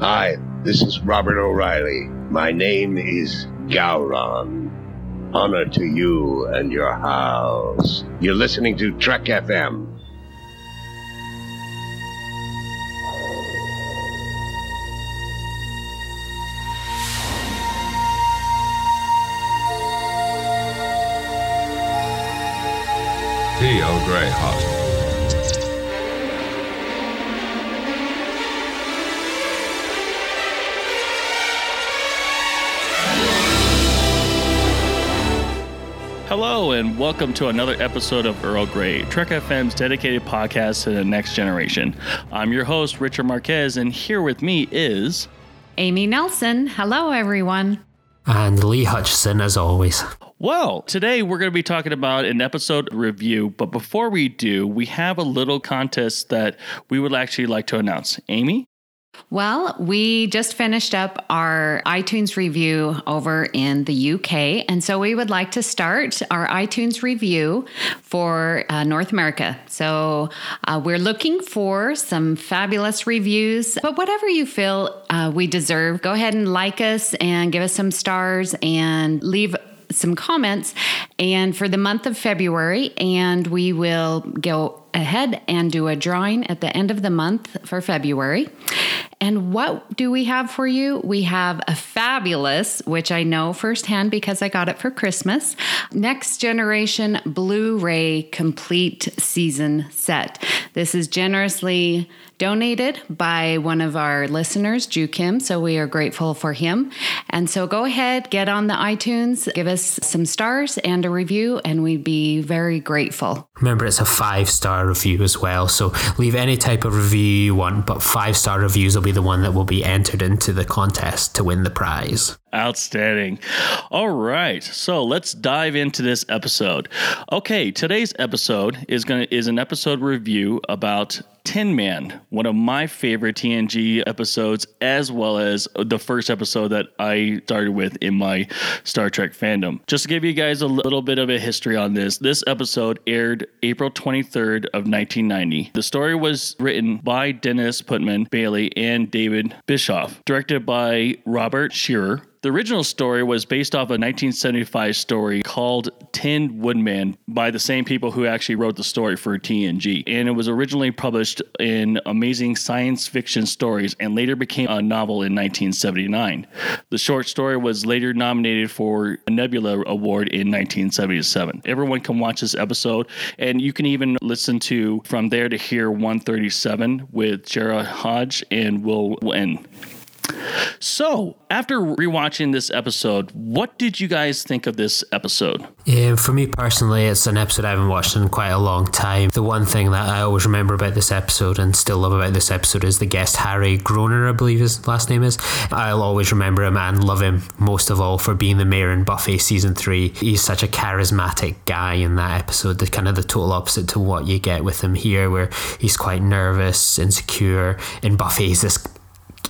Hi, this is Robert O'Reilly. My name is Gowron. Honor to you and your house. You're listening to Trek FM. Tea Earl Hello, and welcome to another episode of Earl Grey, Trek FM's dedicated podcast to the next generation. I'm your host, Richard Marquez, and here with me is. Amy Nelson. Hello, everyone. And Lee Hutchison, as always. Well, today we're going to be talking about an episode review, but before we do, we have a little contest that we would actually like to announce. Amy? Well, we just finished up our iTunes review over in the UK. And so we would like to start our iTunes review for uh, North America. So uh, we're looking for some fabulous reviews, but whatever you feel uh, we deserve, go ahead and like us and give us some stars and leave some comments and for the month of February and we will go ahead and do a drawing at the end of the month for February. And what do we have for you? We have a fabulous, which I know firsthand because I got it for Christmas, Next Generation Blu ray complete season set. This is generously donated by one of our listeners, Ju Kim. So we are grateful for him. And so go ahead, get on the iTunes, give us some stars and a review, and we'd be very grateful. Remember, it's a five star review as well. So leave any type of review you want, but five star reviews will be the one that will be entered into the contest to win the prize. Outstanding. All right, so let's dive into this episode. Okay, today's episode is going to is an episode review about Tin Man, one of my favorite TNG episodes, as well as the first episode that I started with in my Star Trek fandom. Just to give you guys a little bit of a history on this, this episode aired April 23rd of 1990. The story was written by Dennis Putman Bailey and David Bischoff, directed by Robert Scheerer, the original story was based off a 1975 story called Tin Woodman by the same people who actually wrote the story for TNG. And it was originally published in Amazing Science Fiction Stories and later became a novel in 1979. The short story was later nominated for a Nebula Award in 1977. Everyone can watch this episode, and you can even listen to From There to Here 137 with Jara Hodge and Will Wynn. So, after rewatching this episode, what did you guys think of this episode? Yeah, for me personally, it's an episode I haven't watched in quite a long time. The one thing that I always remember about this episode and still love about this episode is the guest Harry Groener, I believe his last name is. I'll always remember him and love him most of all for being the mayor in Buffy season three. He's such a charismatic guy in that episode, the kind of the total opposite to what you get with him here, where he's quite nervous, insecure. In Buffy, he's this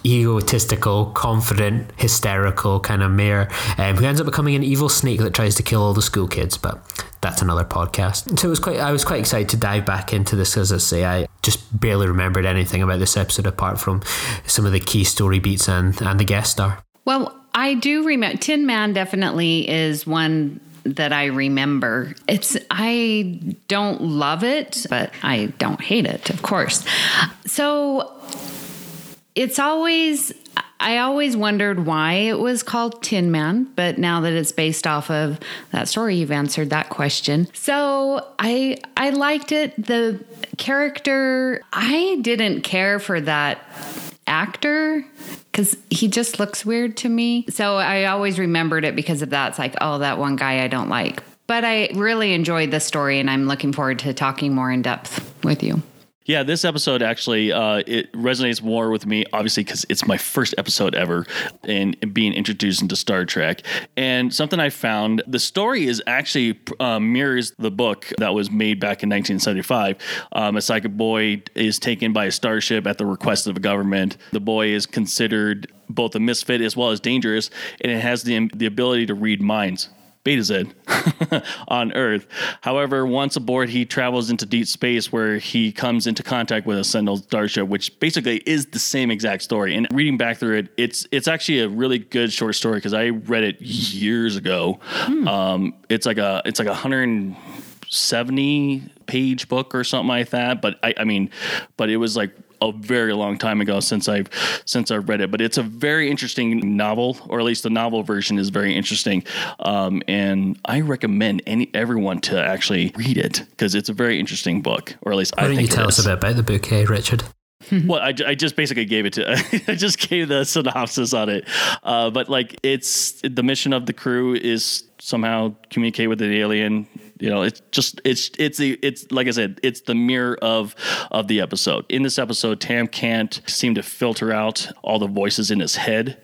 egotistical, confident, hysterical kind of mayor um, who ends up becoming an evil snake that tries to kill all the school kids. But that's another podcast. So it was quite. I was quite excited to dive back into this. As I say, I just barely remembered anything about this episode apart from some of the key story beats and and the guest star. Well, I do remember Tin Man. Definitely is one that I remember. It's I don't love it, but I don't hate it, of course. So it's always I always wondered why it was called Tin Man, but now that it's based off of that story, you've answered that question. So I I liked it. The character I didn't care for that actor because he just looks weird to me. So I always remembered it because of that. It's like, oh, that one guy I don't like. But I really enjoyed the story, and I'm looking forward to talking more in depth with you. Yeah, this episode actually uh, it resonates more with me, obviously, because it's my first episode ever in, in, being introduced into Star Trek. And something I found, the story is actually uh, mirrors the book that was made back in 1975. Um, a psychic boy is taken by a starship at the request of the government. The boy is considered both a misfit as well as dangerous, and it has the the ability to read minds Betazed on Earth. However, once aboard, he travels into deep space where he comes into contact with a Sentinel starship, which basically is the same exact story. And reading back through it, it's it's actually a really good short story because I read it years ago. Um, it's like a it's like a hundred. 70 page book or something like that but I, I mean but it was like a very long time ago since I've since I've read it. But it's a very interesting novel, or at least the novel version is very interesting. Um, and I recommend any everyone to actually read it because it's a very interesting book, or at least Why I don't think you tell it us is. a bit about the book, eh, Richard? Well, I, I just basically gave it to I just gave the synopsis on it, uh, but like it's the mission of the crew is somehow communicate with an alien. You know, it's just it's it's the it's like I said, it's the mirror of of the episode. In this episode, Tam can't seem to filter out all the voices in his head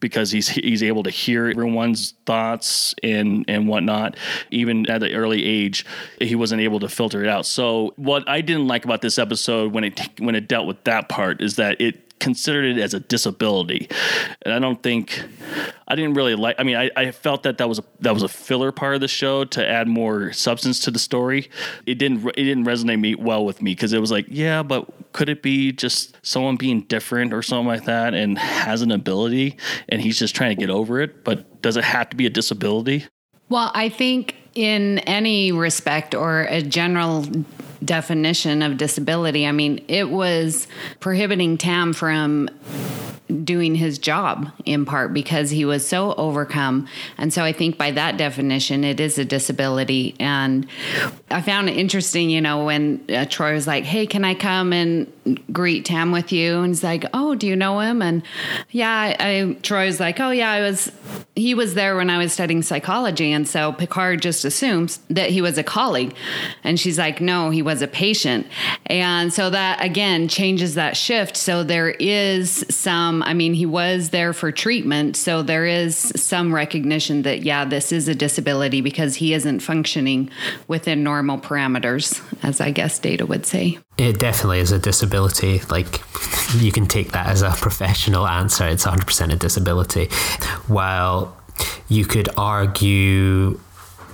because he's he's able to hear everyone's thoughts and and whatnot. Even at an early age, he wasn't able to filter it out. So what I didn't like about this episode when it when it dealt with that part is that it considered it as a disability. And i don't think i didn't really like i mean I, I felt that that was a that was a filler part of the show to add more substance to the story. It didn't it didn't resonate me well with me because it was like yeah but could it be just someone being different or something like that and has an ability and he's just trying to get over it? But does it have to be a disability? Well, I think in any respect or a general definition of disability, I mean, it was prohibiting Tam from doing his job in part because he was so overcome. And so I think by that definition, it is a disability. And I found it interesting, you know, when uh, Troi was like, Hey, can I come and greet Tam with you? And he's like, Oh, do you know him? And yeah, I, I Troi was like, Oh, yeah, I was, he was there when I was studying psychology. And so Picard just assumes that he was a colleague. And she's like, No, he was a patient. And so that again changes that shift. So there is some, I mean, he was there for treatment. So there is some recognition that, yeah, this is a disability because he isn't functioning within normal parameters, as I guess Data would say. It definitely is a disability. Like, you can take that as a professional answer. It's 100% a disability. While you could argue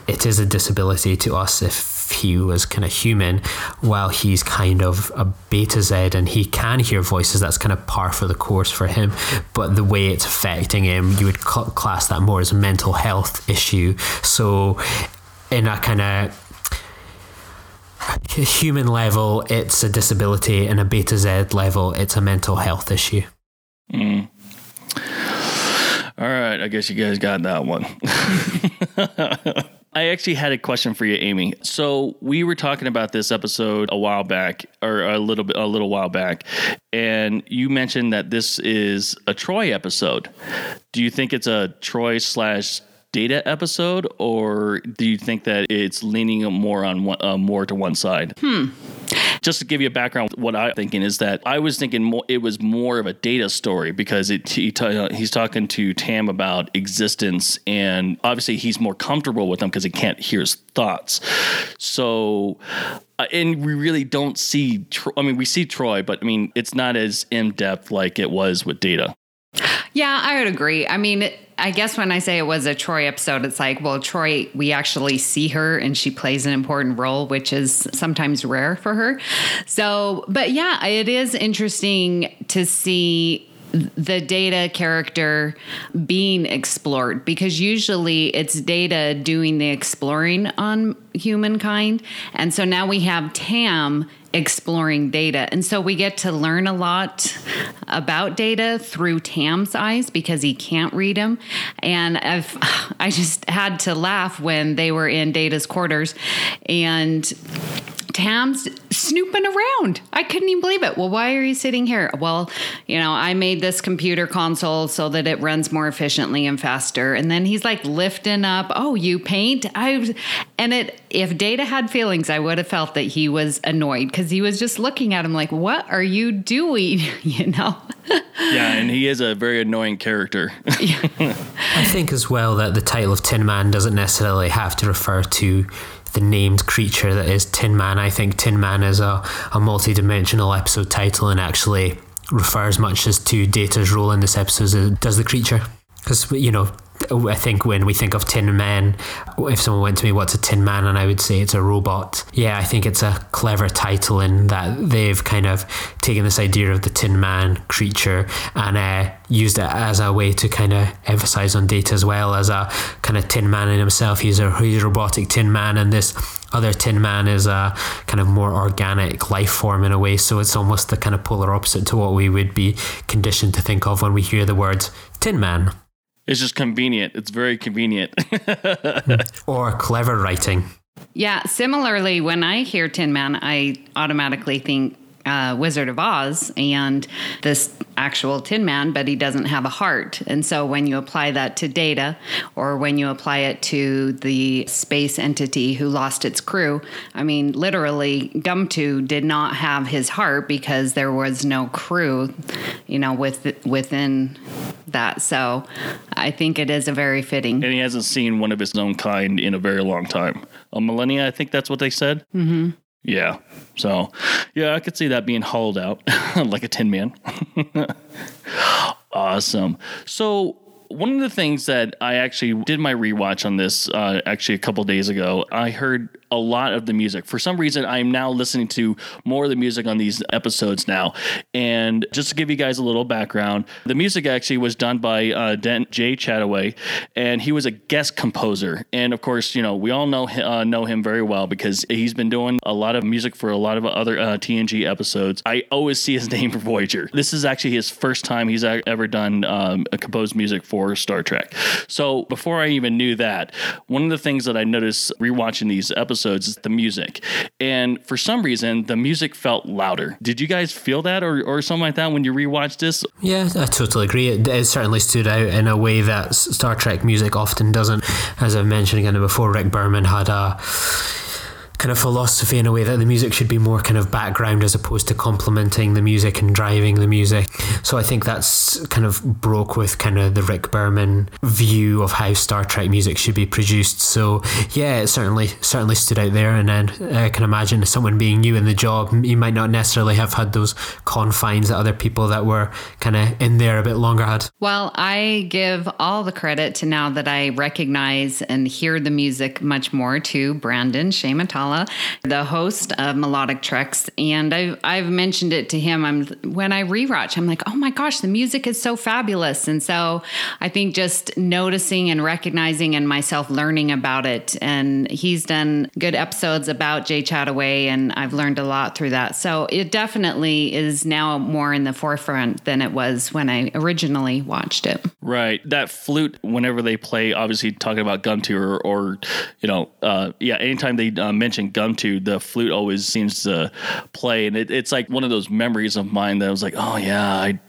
it is a disability to us if he was kind of human, while he's kind of a Betazed and he can hear voices, that's kind of par for the course for him. But the way it's affecting him, you would cl- class that more as a mental health issue. So, in a kind of human level, it's a disability, and a Betazed level, it's a mental health issue. Mm. All right, I guess you guys got that one. I actually had a question for you, Amy. So we were talking about this episode a while back, or a little bit, a little while back, and you mentioned that this is a Troi episode. Do you think it's a Troi slash Data episode, or do you think that it's leaning more on one, uh, more to one side? just to give you a background, what I'm thinking is that I was thinking more, it was more of a data story because it, he ta- he's talking to Tam about existence, and obviously he's more comfortable with them because he can't hear his thoughts. So, uh, and we really don't see. Tro- I mean, we see Troi, but I mean, it's not as in depth like it was with Data. Yeah, I would agree. I mean, I guess when I say it was a Troi episode, it's like, well, Troi, we actually see her and she plays an important role, which is sometimes rare for her. So, but yeah, it is interesting to see the data character being explored because usually it's data doing the exploring on humankind. And so now we have Tam exploring data. And so we get to learn a lot about data through Tam's eyes because he can't read them. And I've I just had to laugh when they were in Data's quarters and Tam's snooping around. I couldn't even believe it. Well, why are you sitting here? Well, you know, I made this computer console so that it runs more efficiently and faster. And then he's like lifting up, "Oh, you paint?" I and it if Data had feelings, I would have felt that he was annoyed cuz he was just looking at him like, "What are you doing?" you know. Yeah, and he is a very annoying character. I think as well that the title of Tin Man doesn't necessarily have to refer to the named creature that is Tin Man. I think Tin Man is a, a multi dimensional episode title and actually refers much as to Data's role in this episode as does the creature. Because, you know, I think when we think of Tin Man, if someone went to me, "What's a Tin Man?" and I would say it's a robot. Yeah, I think it's a clever title in that they've kind of taken this idea of the Tin Man creature and uh, used it as a way to kind of emphasize on Data as well as a kind of Tin Man in himself. He's a he's a robotic Tin Man, and this other Tin Man is a kind of more organic life form in a way. So it's almost the kind of polar opposite to what we would be conditioned to think of when we hear the words Tin Man. It's just convenient. It's very convenient. or clever writing. Yeah, similarly, when I hear Tin Man, I automatically think uh, Wizard of Oz and this actual Tin Man, but he doesn't have a heart. And so when you apply that to data or when you apply it to the space entity who lost its crew, I mean, literally, Gomtuu did not have his heart because there was no crew, you know, with within that. So I think it is a very fitting. And he hasn't seen one of his own kind in a very long time. A millennia, I think that's what they said. Mm-hmm. Yeah. So, yeah, I could see that being hauled out like a tin man. awesome. So, one of the things that I actually did my rewatch on this uh, actually a couple days ago, I heard a lot of the music. For some reason, I'm now listening to more of the music on these episodes now. And just to give you guys a little background, the music actually was done by uh, Dent Jay Chattaway, and he was a guest composer. And of course, you know we all know uh, know him very well because he's been doing a lot of music for a lot of other uh, TNG episodes. I always see his name for Voyager. This is actually his first time he's ever done um, composed music for Star Trek. So before I even knew that, one of the things that I noticed rewatching these episodes episodes is the music. And for some reason, the music felt louder. Did you guys feel that or, or something like that when you rewatched this? Yeah, I totally agree. It, it certainly stood out in a way that Star Trek music often doesn't. As I mentioned again before, Rick Berman had a kind of philosophy in a way that the music should be more kind of background as opposed to complementing the music and driving the music. So I think that's kind of broke with kind of the Rick Berman view of how Star Trek music should be produced. So yeah, it certainly certainly stood out there. And then I can imagine someone being new in the job, you might not necessarily have had those confines that other people that were kind of in there a bit longer had. Well, I give all the credit to now that I recognize and hear the music much more to Brandon-Shea Mutala the host of Melodic Treks, and I've I've mentioned it to him. I'm when I rewatch, I'm like, oh my gosh, the music is so fabulous, and so I think just noticing and recognizing and myself learning about it, and he's done good episodes about Jay Chattaway, and I've learned a lot through that. So it definitely is now more in the forefront than it was when I originally watched it. Right, that flute whenever they play, obviously talking about Gomtuu or, or you know, uh, yeah, anytime they uh, mention mentioned Gomtuu, the flute always seems to play, and it, it's like one of those memories of mine that I was like, oh yeah, I,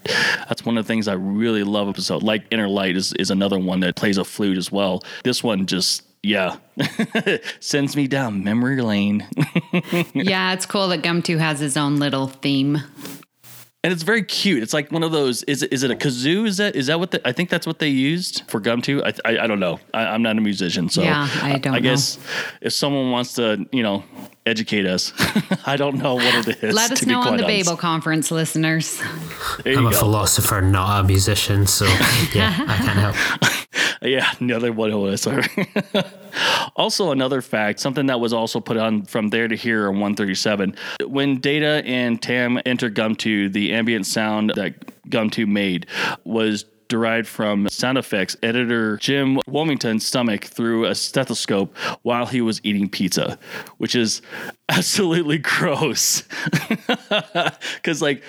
that's one of the things I really love. Episode like Inner Light is is another one that plays a flute as well. This one just yeah sends me down memory lane yeah it's cool that Gomtuu has his own little theme and it's very cute. It's like one of those. Is it is it a kazoo? Is that is that what the, I think that's what they used for Gomtuu? I I, I don't know. I, am not a musician, so yeah, I don't. I, I guess if someone wants to, you know, educate us, I don't know what it is. Let us know on the honest. Babel conference, listeners. I'm a philosopher, not a musician, so yeah, I can't help. yeah, another one was. also, another fact, something that was also put on from there to here on 137. When Data and Tam enter Gomtuu, the ambient sound that Gomtuu made was derived from sound effects editor Jim Wolvington's stomach through a stethoscope while he was eating pizza, which is absolutely gross. Because like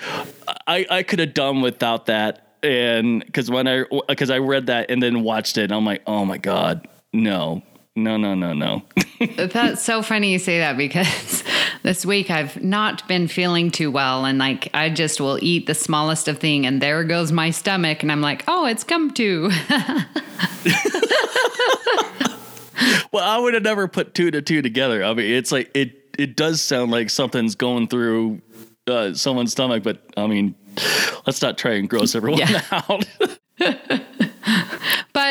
I I could have done without that and because when I because I read that and then watched it, I'm like, oh my god, no, no, no, no, no. That's so funny you say that because this week I've not been feeling too well, and like I just will eat the smallest of thing, and there goes my stomach, and I'm like, oh, it's come to. well, I would have never put two to two together. I mean, it's like it it does sound like something's going through uh, someone's stomach, but I mean, let's not try and gross everyone yeah. out.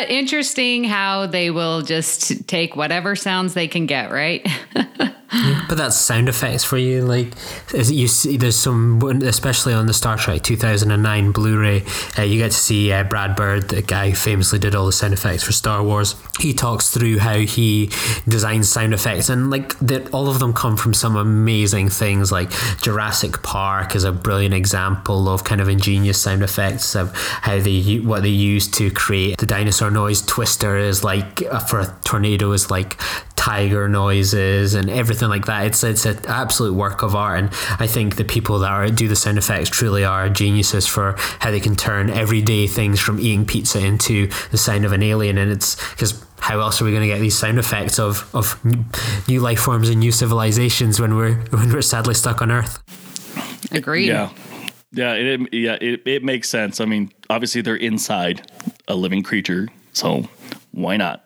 but interesting how they will just take whatever sounds they can get, right? but that's sound effects for you. Like you see, there's some, especially on the Star Trek 2009 Blu-ray, uh, you get to see uh, Brad Bird, the guy who famously did all the sound effects for Star Wars. He talks through how he designs sound effects, and like that, all of them come from some amazing things. Like Jurassic Park is a brilliant example of kind of ingenious sound effects of how they what they use to create the dinosaur noise. Twister is like uh, for a tornado is like tiger noises and everything like that. It's it's an absolute work of art, and I think the people that are do the sound effects truly are geniuses for how they can turn everyday things from eating pizza into the sound of an alien. And it's because how else are we going to get these sound effects of of new life forms and new civilizations when we're when we're sadly stuck on Earth? Agreed. Yeah. Yeah, it, yeah, it, it makes sense. I mean, obviously they're inside a living creature, so why not?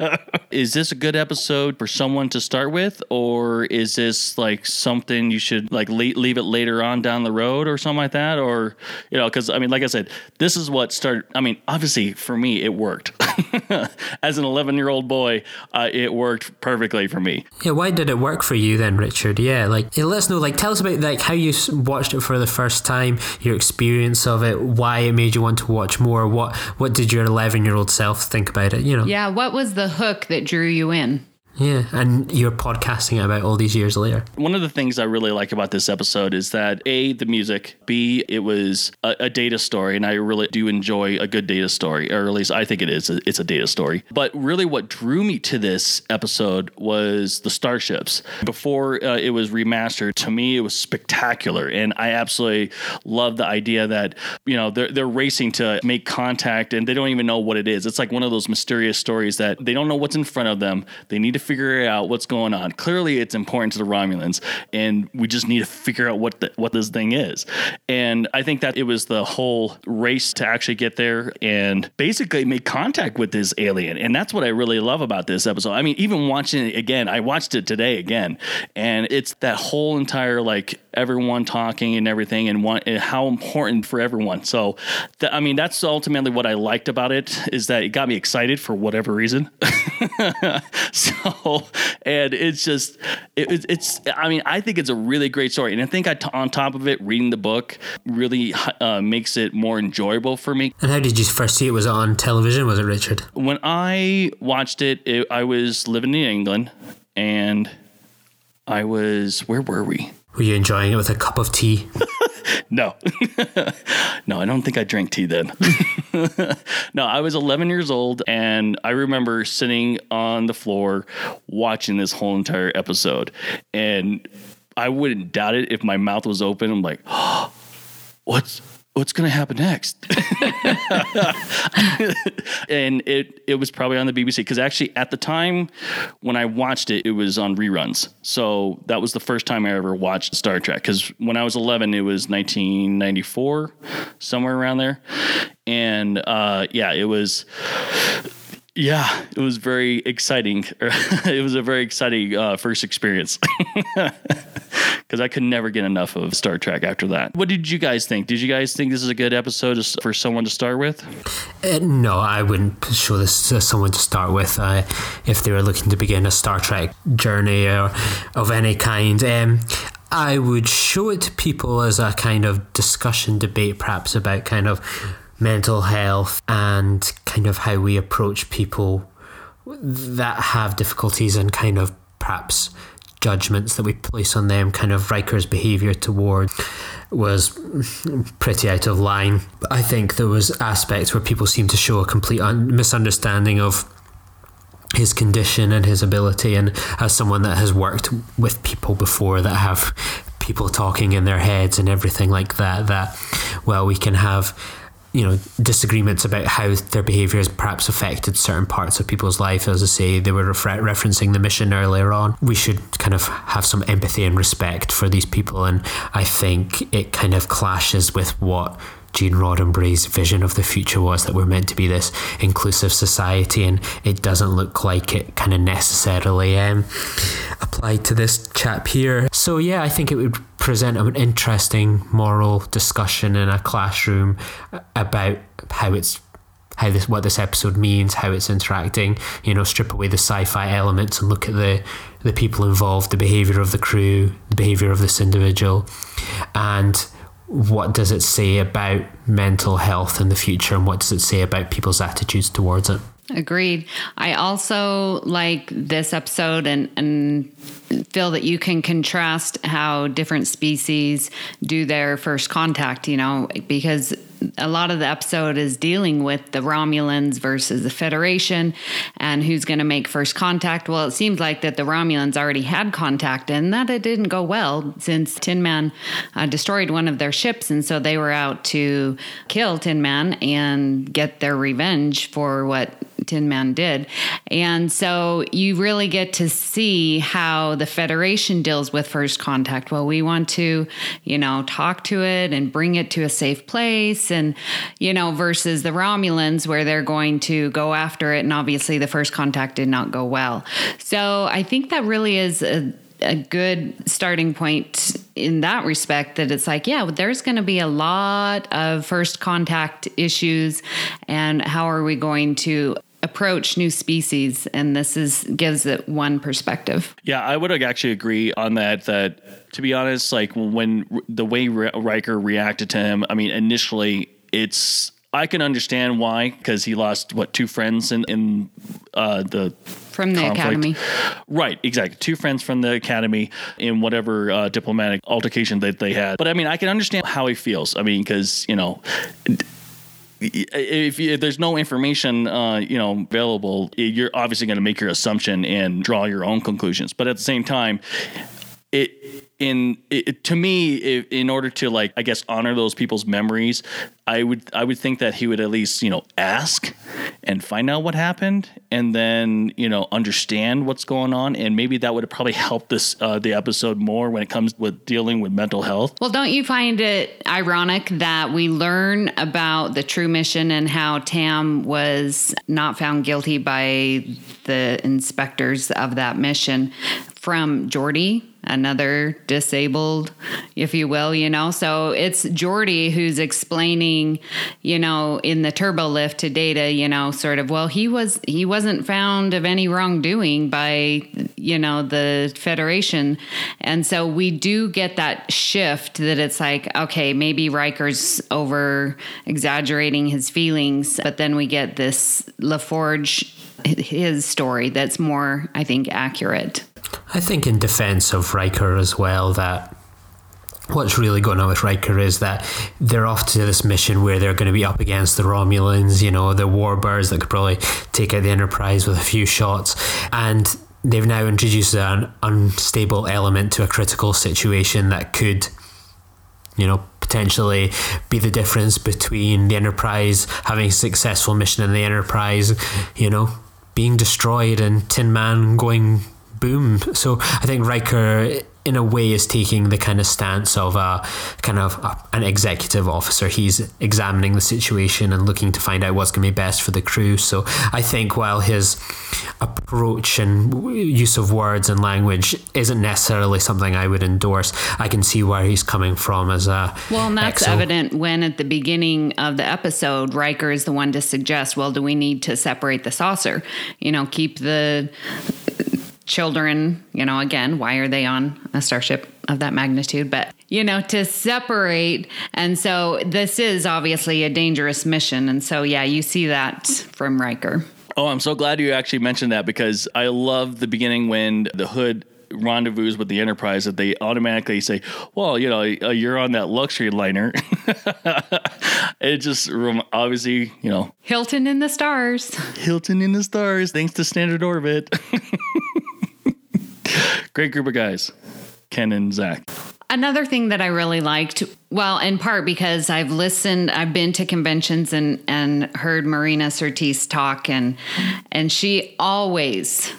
is this a good episode for someone to start with, or is this like something you should like leave, leave it later on down the road or something like that? Or, you know, because I mean, like I said, this is what started. I mean, obviously for me, it worked. As an 11 year old boy, uh, it worked perfectly for me. Yeah, why did it work for you then, Richard? Yeah, like let us know. Like, tell us about like how you watched it for the first time, your experience of it, why it made you want to watch more. What what did your 11 year old self think about You know. Yeah, what was the hook that drew you in? Yeah, and you're podcasting about all these years later. One of the things I really like about this episode is that A, the music, B, it was a, a, data story, and I really do enjoy a good data story, or at least I think it is. It's a data story. But really, what drew me to this episode was the starships. Before uh, it was remastered, to me, it was spectacular, and I absolutely love the idea that you know they're they're racing to make contact, and they don't even know what it is. It's like one of those mysterious stories that they don't know what's in front of them. They need to figure out what's going on. Clearly, it's important to the Romulans, and we just need to figure out what the, what this thing is. And I think that it was the whole race to actually get there and basically make contact with this alien. And that's what I really love about this episode. I mean, even watching it again, I watched it today again, and it's that whole entire like everyone talking and everything, and, and how important for everyone. So, th- I mean, that's ultimately what I liked about it is that it got me excited for whatever reason. so and it's just it, it's i mean i think it's a really great story. And i think I t- on top of it reading the book really uh, makes it more enjoyable for me. And how did you first see it was it on television? Was it richard? When i watched it, it i was living in england and i was where were we? Were you enjoying it with a cup of tea no, no, I don't think I drank tea then. no, I was 11 years old, and I remember sitting on the floor watching this whole entire episode, and I wouldn't doubt it if my mouth was open. I'm like, oh, what's what's going to happen next? and it it was probably on the BBC because actually at the time when I watched it, it was on reruns. So that was the first time I ever watched Star Trek. Because when I was 11, it was 1994, somewhere around there, and uh, yeah, it was yeah, it was very exciting. it was a very exciting uh, first experience because I could never get enough of Star Trek after that. What did you guys think? Did you guys think this is a good episode for someone to start with? Uh, no, I wouldn't show this to someone to start with uh, if they were looking to begin a Star Trek journey or of any kind. Um, I would show it to people as a kind of discussion debate, perhaps about kind of mental health and kind of how we approach people that have difficulties and kind of perhaps judgments that we place on them, kind of Riker's behaviour toward was pretty out of line. But I think there was aspects where people seemed to show a complete un- misunderstanding of his condition and his ability and as someone that has worked with people before that have people talking in their heads and everything like that that well we can have you know disagreements about how their behavior has perhaps affected certain parts of people's life. As i say they were refer- referencing the mission earlier on. We should kind of have some empathy and respect for these people and i think it kind of clashes with what Gene Roddenberry's vision of the future was that we're meant to be this inclusive society, and it doesn't look like it kind of necessarily um, applied to this chap here. So, yeah, I think it would present an interesting moral discussion in a classroom about how it's how this what this episode means, how it's interacting. You know, strip away the sci-fi elements and look at the the people involved, the behavior of the crew, the behavior of this individual, and what does it say about mental health in the future, and what does it say about people's attitudes towards it. Agreed. I also like this episode and, and feel that you can contrast how different species do their first contact, you know, because a lot of the episode is dealing with the Romulans versus the Federation and who's going to make first contact. Well, it seems like that the Romulans already had contact and that it didn't go well since Tin Man uh, destroyed one of their ships. And so they were out to kill Tin Man and get their revenge for what Tin Man did. And so you really get to see how the Federation deals with first contact. Well, we want to, you know, talk to it and bring it to a safe place and you know versus the Romulans where they're going to go after it and obviously the first contact did not go well. So I think that really is a a good starting point in that respect that it's like yeah there's going to be a lot of first contact issues and how are we going to approach new species and this is gives it one perspective yeah i would actually agree on that that to be honest like when the way Riker reacted to him i mean initially it's I can understand why because he lost what two friends in in uh, the from the conflict. academy. Right, exactly. Two friends from the academy in whatever uh, diplomatic altercation that they had. But I mean, I can understand how he feels. I mean, because you know. If, if, there's no information, uh, you know, available, you're obviously going to make your assumption and draw your own conclusions. But at the same time, it in it, to me in order to like i guess honor those people's memories i would i would think that he would at least you know ask and find out what happened and then you know understand what's going on. And maybe that would have probably help this uh, the episode more when it comes with dealing with mental health. Well don't you find it ironic that we learn about the true mission and how tam was not found guilty by the inspectors of that mission from Geordi another disabled, if you will, you know. So it's Geordi who's explaining, you know, in the turbo lift to Data, you know, sort of, well, he was he wasn't found of any wrongdoing by, you know, the Federation. And so we do get that shift that it's like, okay, maybe Riker's over exaggerating his feelings, but then we get this LaForge his story that's more, I think, accurate. I think in defense of Riker as well that what's really going on with Riker is that they're off to this mission where they're going to be up against the Romulans, you know, the warbirds that could probably take out the Enterprise with a few shots. And they've now introduced an unstable element to a critical situation that could, you know, potentially be the difference between the Enterprise having a successful mission and the Enterprise, you know, being destroyed and Tin Man going boom. So I think Riker in a way is taking the kind of stance of a kind of a, an executive officer. He's examining the situation and looking to find out what's going to be best for the crew. So I think while his approach and use of words and language isn't necessarily something I would endorse, I can see where he's coming from as a well, and that's evident when at the beginning of the episode, Riker is the one to suggest, well, do we need to separate the saucer? You know, keep the children, you know, again, why are they on a starship of that magnitude? But, you know, to separate. And so this is obviously a dangerous mission. And so, yeah, you see that from Riker. Oh, I'm so glad you actually mentioned that because I love the beginning when the hood rendezvous with the Enterprise that they automatically say, "Well, you know, uh, you're on that luxury liner." it just obviously, you know, Hilton in the stars. Hilton in the stars, thanks to Standard Orbit. Great group of guys, Ken and Zach. Another thing that I really liked, well, in part because I've listened, I've been to conventions and and heard Marina Sirtis talk, and and she always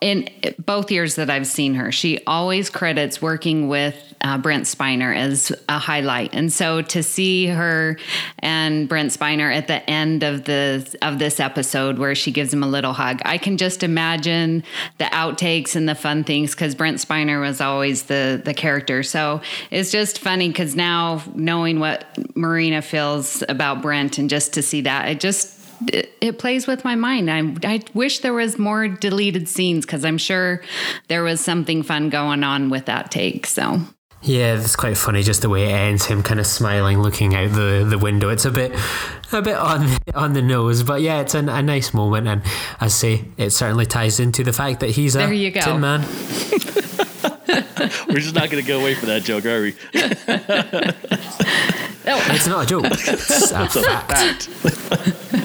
in both years that I've seen her, she always credits working with uh, Brent Spiner as a highlight. And so to see her and Brent Spiner at the end of the of this episode where she gives him a little hug, I can just imagine the outtakes and the fun things because Brent Spiner was always the the character. So it's just funny because now knowing what Marina feels about Brent and just to see that, it just it, it plays with my mind. I I wish there was more deleted scenes because I'm sure there was something fun going on with that take. So Yeah, it's quite funny just the way it ends. Him kind of smiling, looking out the, the window. It's a bit, a bit on on the nose, but yeah, it's an, a nice moment. And I say, it certainly ties into the fact that he's a There you go. Tin Man. We're just not going to go away from that joke, are we? It's not a joke. It's a fact. fact.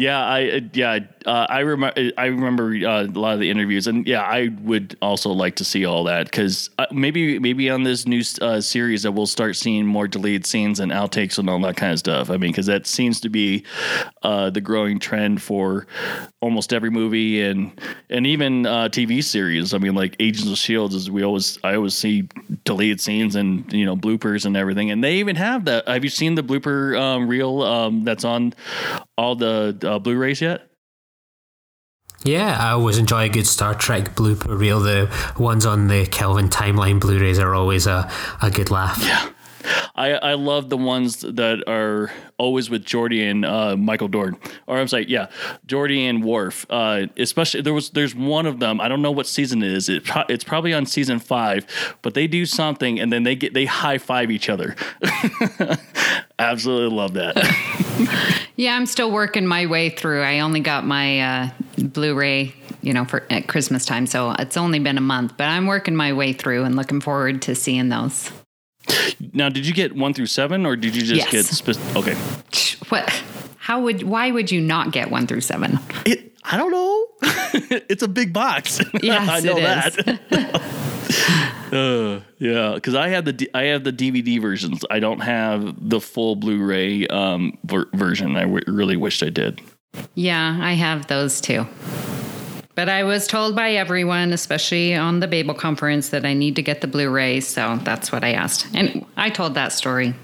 yeah, I yeah uh, I remember I remember uh, a lot of the interviews, and yeah, I would also like to see all that because uh, maybe maybe on this new uh, series that we'll start seeing more deleted scenes and outtakes and all that kind of stuff. I mean, because that seems to be uh, the growing trend for almost every movie and and even uh, TV series. I mean, like Agents of Shield is we always I always see deleted scenes and you know bloopers and everything, and they even have that. Have you seen the blooper um, reel um, that's on all the uh, Blu-rays yet? Yeah, I always enjoy a good Star Trek blooper reel. The ones on the Kelvin timeline Blu-rays are always a, a good laugh. Yeah. I, I love the ones that are always with Geordi and uh, Michael Dorn, or I'm sorry, yeah, Geordi and Worf. Uh, especially there was there's one of them. I don't know what season it is. It, it's probably on season five, but they do something and then they get they high five each other. Absolutely love that. yeah, I'm still working my way through. I only got my uh, Blu-ray, you know, for at Christmas time, so it's only been a month, but I'm working my way through and looking forward to seeing those. Now, did you get one through seven, or did you just Yes. get spe- okay? What? How would? Why would you not get one through seven? It I don't know. it's a big box. Yes, I know that. uh, yeah, because I have the I have the DVD versions. I don't have the full Blu-ray um, ver- version. I w- really wished I did. Yeah, I have those too. But I was told by everyone, especially on the Babel conference, that I need to get the Blu-ray, so that's what I asked. And I told that story.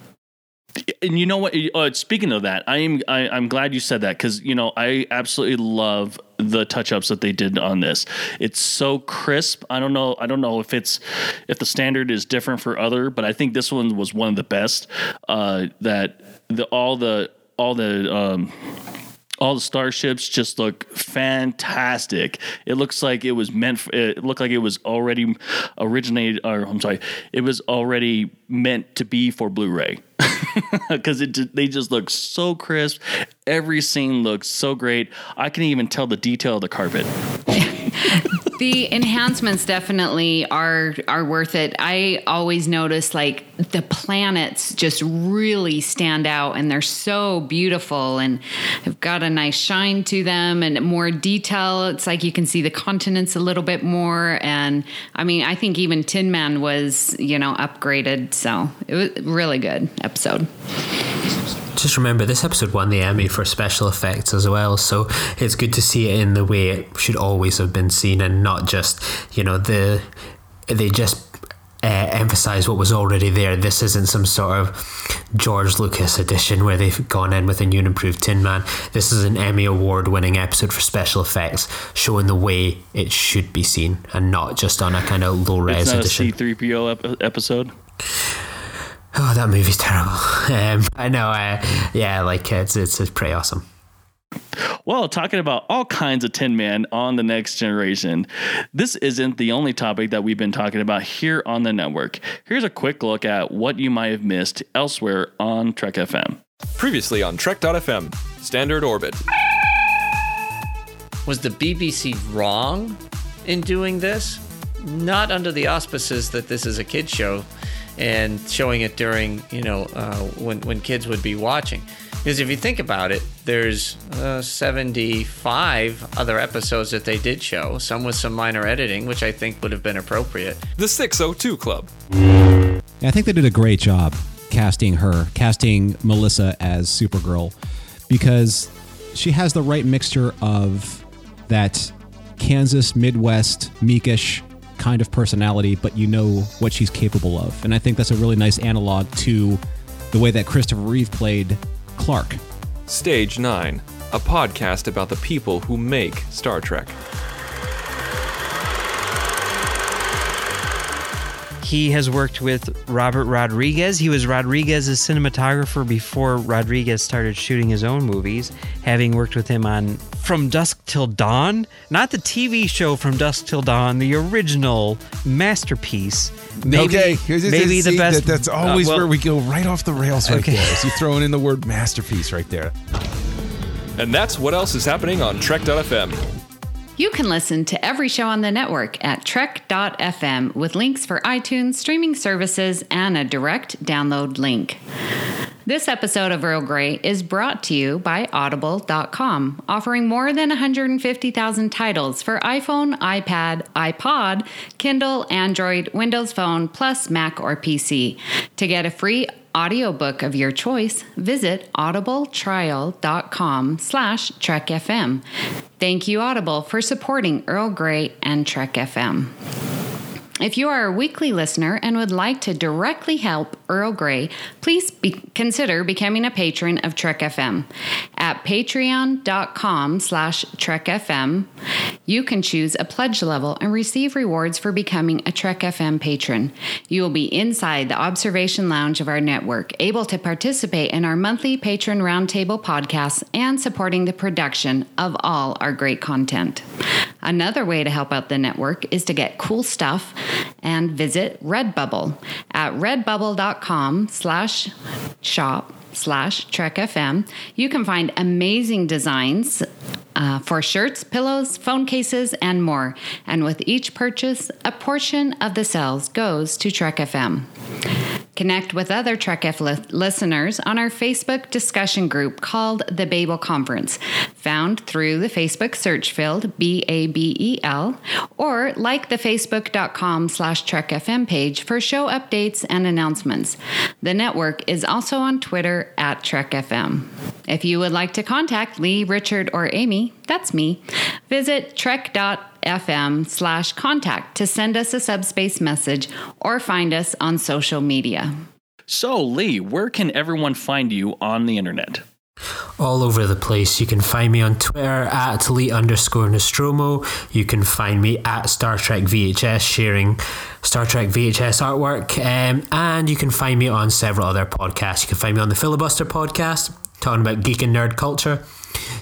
And you know what? Uh, speaking of that, I am I, I'm glad you said that because you know I absolutely love the touch-ups that they did on this. It's so crisp. I don't know. I don't know if it's if the standard is different for other, but I think this one was one of the best. Uh, that the all the all the um, all the starships just look fantastic. It looks like it was meant. For, it looked like it was already originated. Or I'm sorry, it was already meant to be for Blu-ray because it they just look so crisp. Every scene looks so great. I can even tell the detail of the carpet. The enhancements definitely are are worth it. I always notice like the planets just really stand out and they're so beautiful and have got a nice shine to them and more detail. It's like you can see the continents a little bit more and I mean I think even Tin Man was, you know, upgraded. So it was really good episode. Just remember, this episode won the Emmy for special effects as well, so it's good to see it in the way it should always have been seen, and not just you know the they just uh, emphasize what was already there. This isn't some sort of George Lucas edition where they've gone in with a new and improved Tin Man. This is an Emmy award winning episode for special effects, showing the way it should be seen, and not just on a kind of low It's res not a edition. C3PO ep- episode. Oh, that movie's terrible. Um, I know. Uh, yeah, like it's, it's it's pretty awesome. Well, talking about all kinds of Tin Man on the next generation, this isn't the only topic that we've been talking about here on the network. Here's a quick look at what you might have missed elsewhere on Trek FM. Previously on Trek.fm, Standard Orbit. Was the BBC wrong in doing this? Not under the auspices that this is a kid show and showing it during, you know, uh, when, when kids would be watching. Because if you think about it, there's uh, 75 other episodes that they did show, some with some minor editing, which I think would have been appropriate. The 602 Club. Yeah, I think they did a great job casting her, casting Melissa as Supergirl, because she has the right mixture of that Kansas Midwest meekish kind of personality, but you know what she's capable of. And I think that's a really nice analog to the way that Christopher Reeve played Clark. Stage 9, a podcast about the people who make Star Trek. He has worked with Robert Rodriguez. He was Rodriguez's cinematographer before Rodriguez started shooting his own movies, having worked with him on From Dusk Till Dawn, not the TV show From Dusk Till Dawn, the original masterpiece. Maybe, okay, here's maybe the best. that- that's uh, always well, where we go right off the rails right Okay. there. So you throwing in the word masterpiece right there. And that's what else is happening on Trek.fm. You can listen to every show on the network at trek.fm with links for iTunes, streaming services, and a direct download link. This episode of Earl Grey is brought to you by Audible.com, offering more than 150,000 titles for iPhone, iPad, iPod, Kindle, Android, Windows Phone, plus Mac or PC. To get a free audiobook of your choice, visit audibletrial.com slash trekfm. Thank you, Audible, for supporting Earl Grey and Trek FM. If you are a weekly listener and would like to directly help Earl Grey, please be, consider becoming a patron of Trek FM. At patreon.com slash trekfm, you can choose a pledge level and receive rewards for becoming a Trek FM patron. You will be inside the observation lounge of our network, able to participate in our monthly patron roundtable podcasts and supporting the production of all our great content. Another way to help out the network is to get cool stuff and visit Redbubble at redbubble.com slash shop slash trekfm. You can find amazing designs uh, for shirts, pillows, phone cases, and more. And with each purchase, a portion of the sales goes to Trek FM. Connect with other Trek F li- listeners on our Facebook discussion group called the Babel Conference, found through the Facebook search field B A B E L, or like the facebook.com slash Trek FM page for show updates and announcements. The network is also on Twitter at Trek FM. If you would like to contact Lee, Richard, or Amy, that's me, visit trek.fm slash contact to send us a subspace message or find us on social media. So, Lee, where can everyone find you on the internet? all over the place. You can find me on Twitter at Lee underscore Nostromo. You can find me at Star Trek VHS sharing Star Trek VHS artwork. Um, and you can find me on several other podcasts. You can find me on the Filibuster podcast, talking about geek and nerd culture.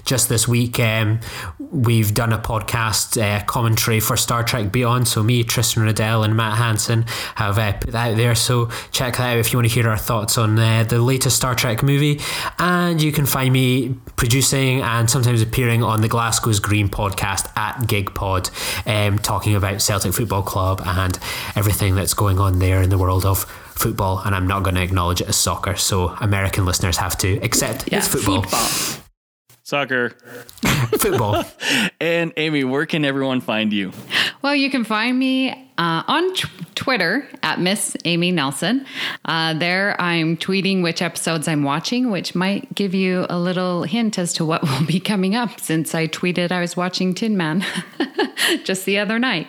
Just this week, um, we've done a podcast uh, commentary for Star Trek Beyond. So, me, Tristan Riddell, and Matt Hansen have uh, put that out there. So, check that out if you want to hear our thoughts on uh, the latest Star Trek movie. And you can find me producing and sometimes appearing on the Glasgow's Green podcast at GigPod, um, talking about Celtic Football Club and everything that's going on there in the world of football. And I'm not going to acknowledge it as soccer. So, American listeners have to accept it's football. Soccer. football. and Amy, where can everyone find you? Well, you can find me uh, on t- Twitter at Miss Amy Nelson. Uh, there, I'm tweeting which episodes I'm watching, which might give you a little hint as to what will be coming up since I tweeted I was watching Tin Man just the other night.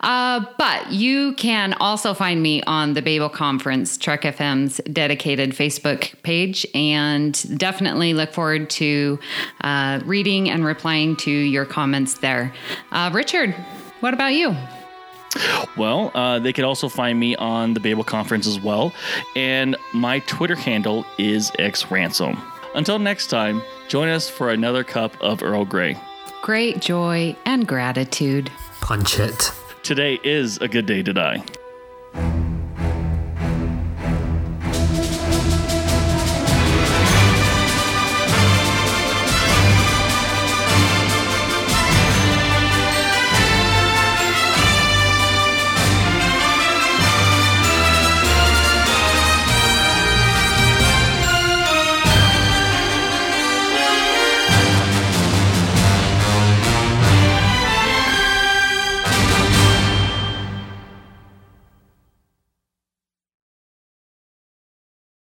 Uh, but you can also find me on the Babel Conference, Trek FM's dedicated Facebook page, and definitely look forward to uh, reading and replying to your comments there. Uh, Richard, what about you? Well, uh, they could also find me on the Babel Conference as well. And my Twitter handle is xransom. Until next time, join us for another cup of Earl Grey. Great joy and gratitude. Punch it. Today is a good day to die.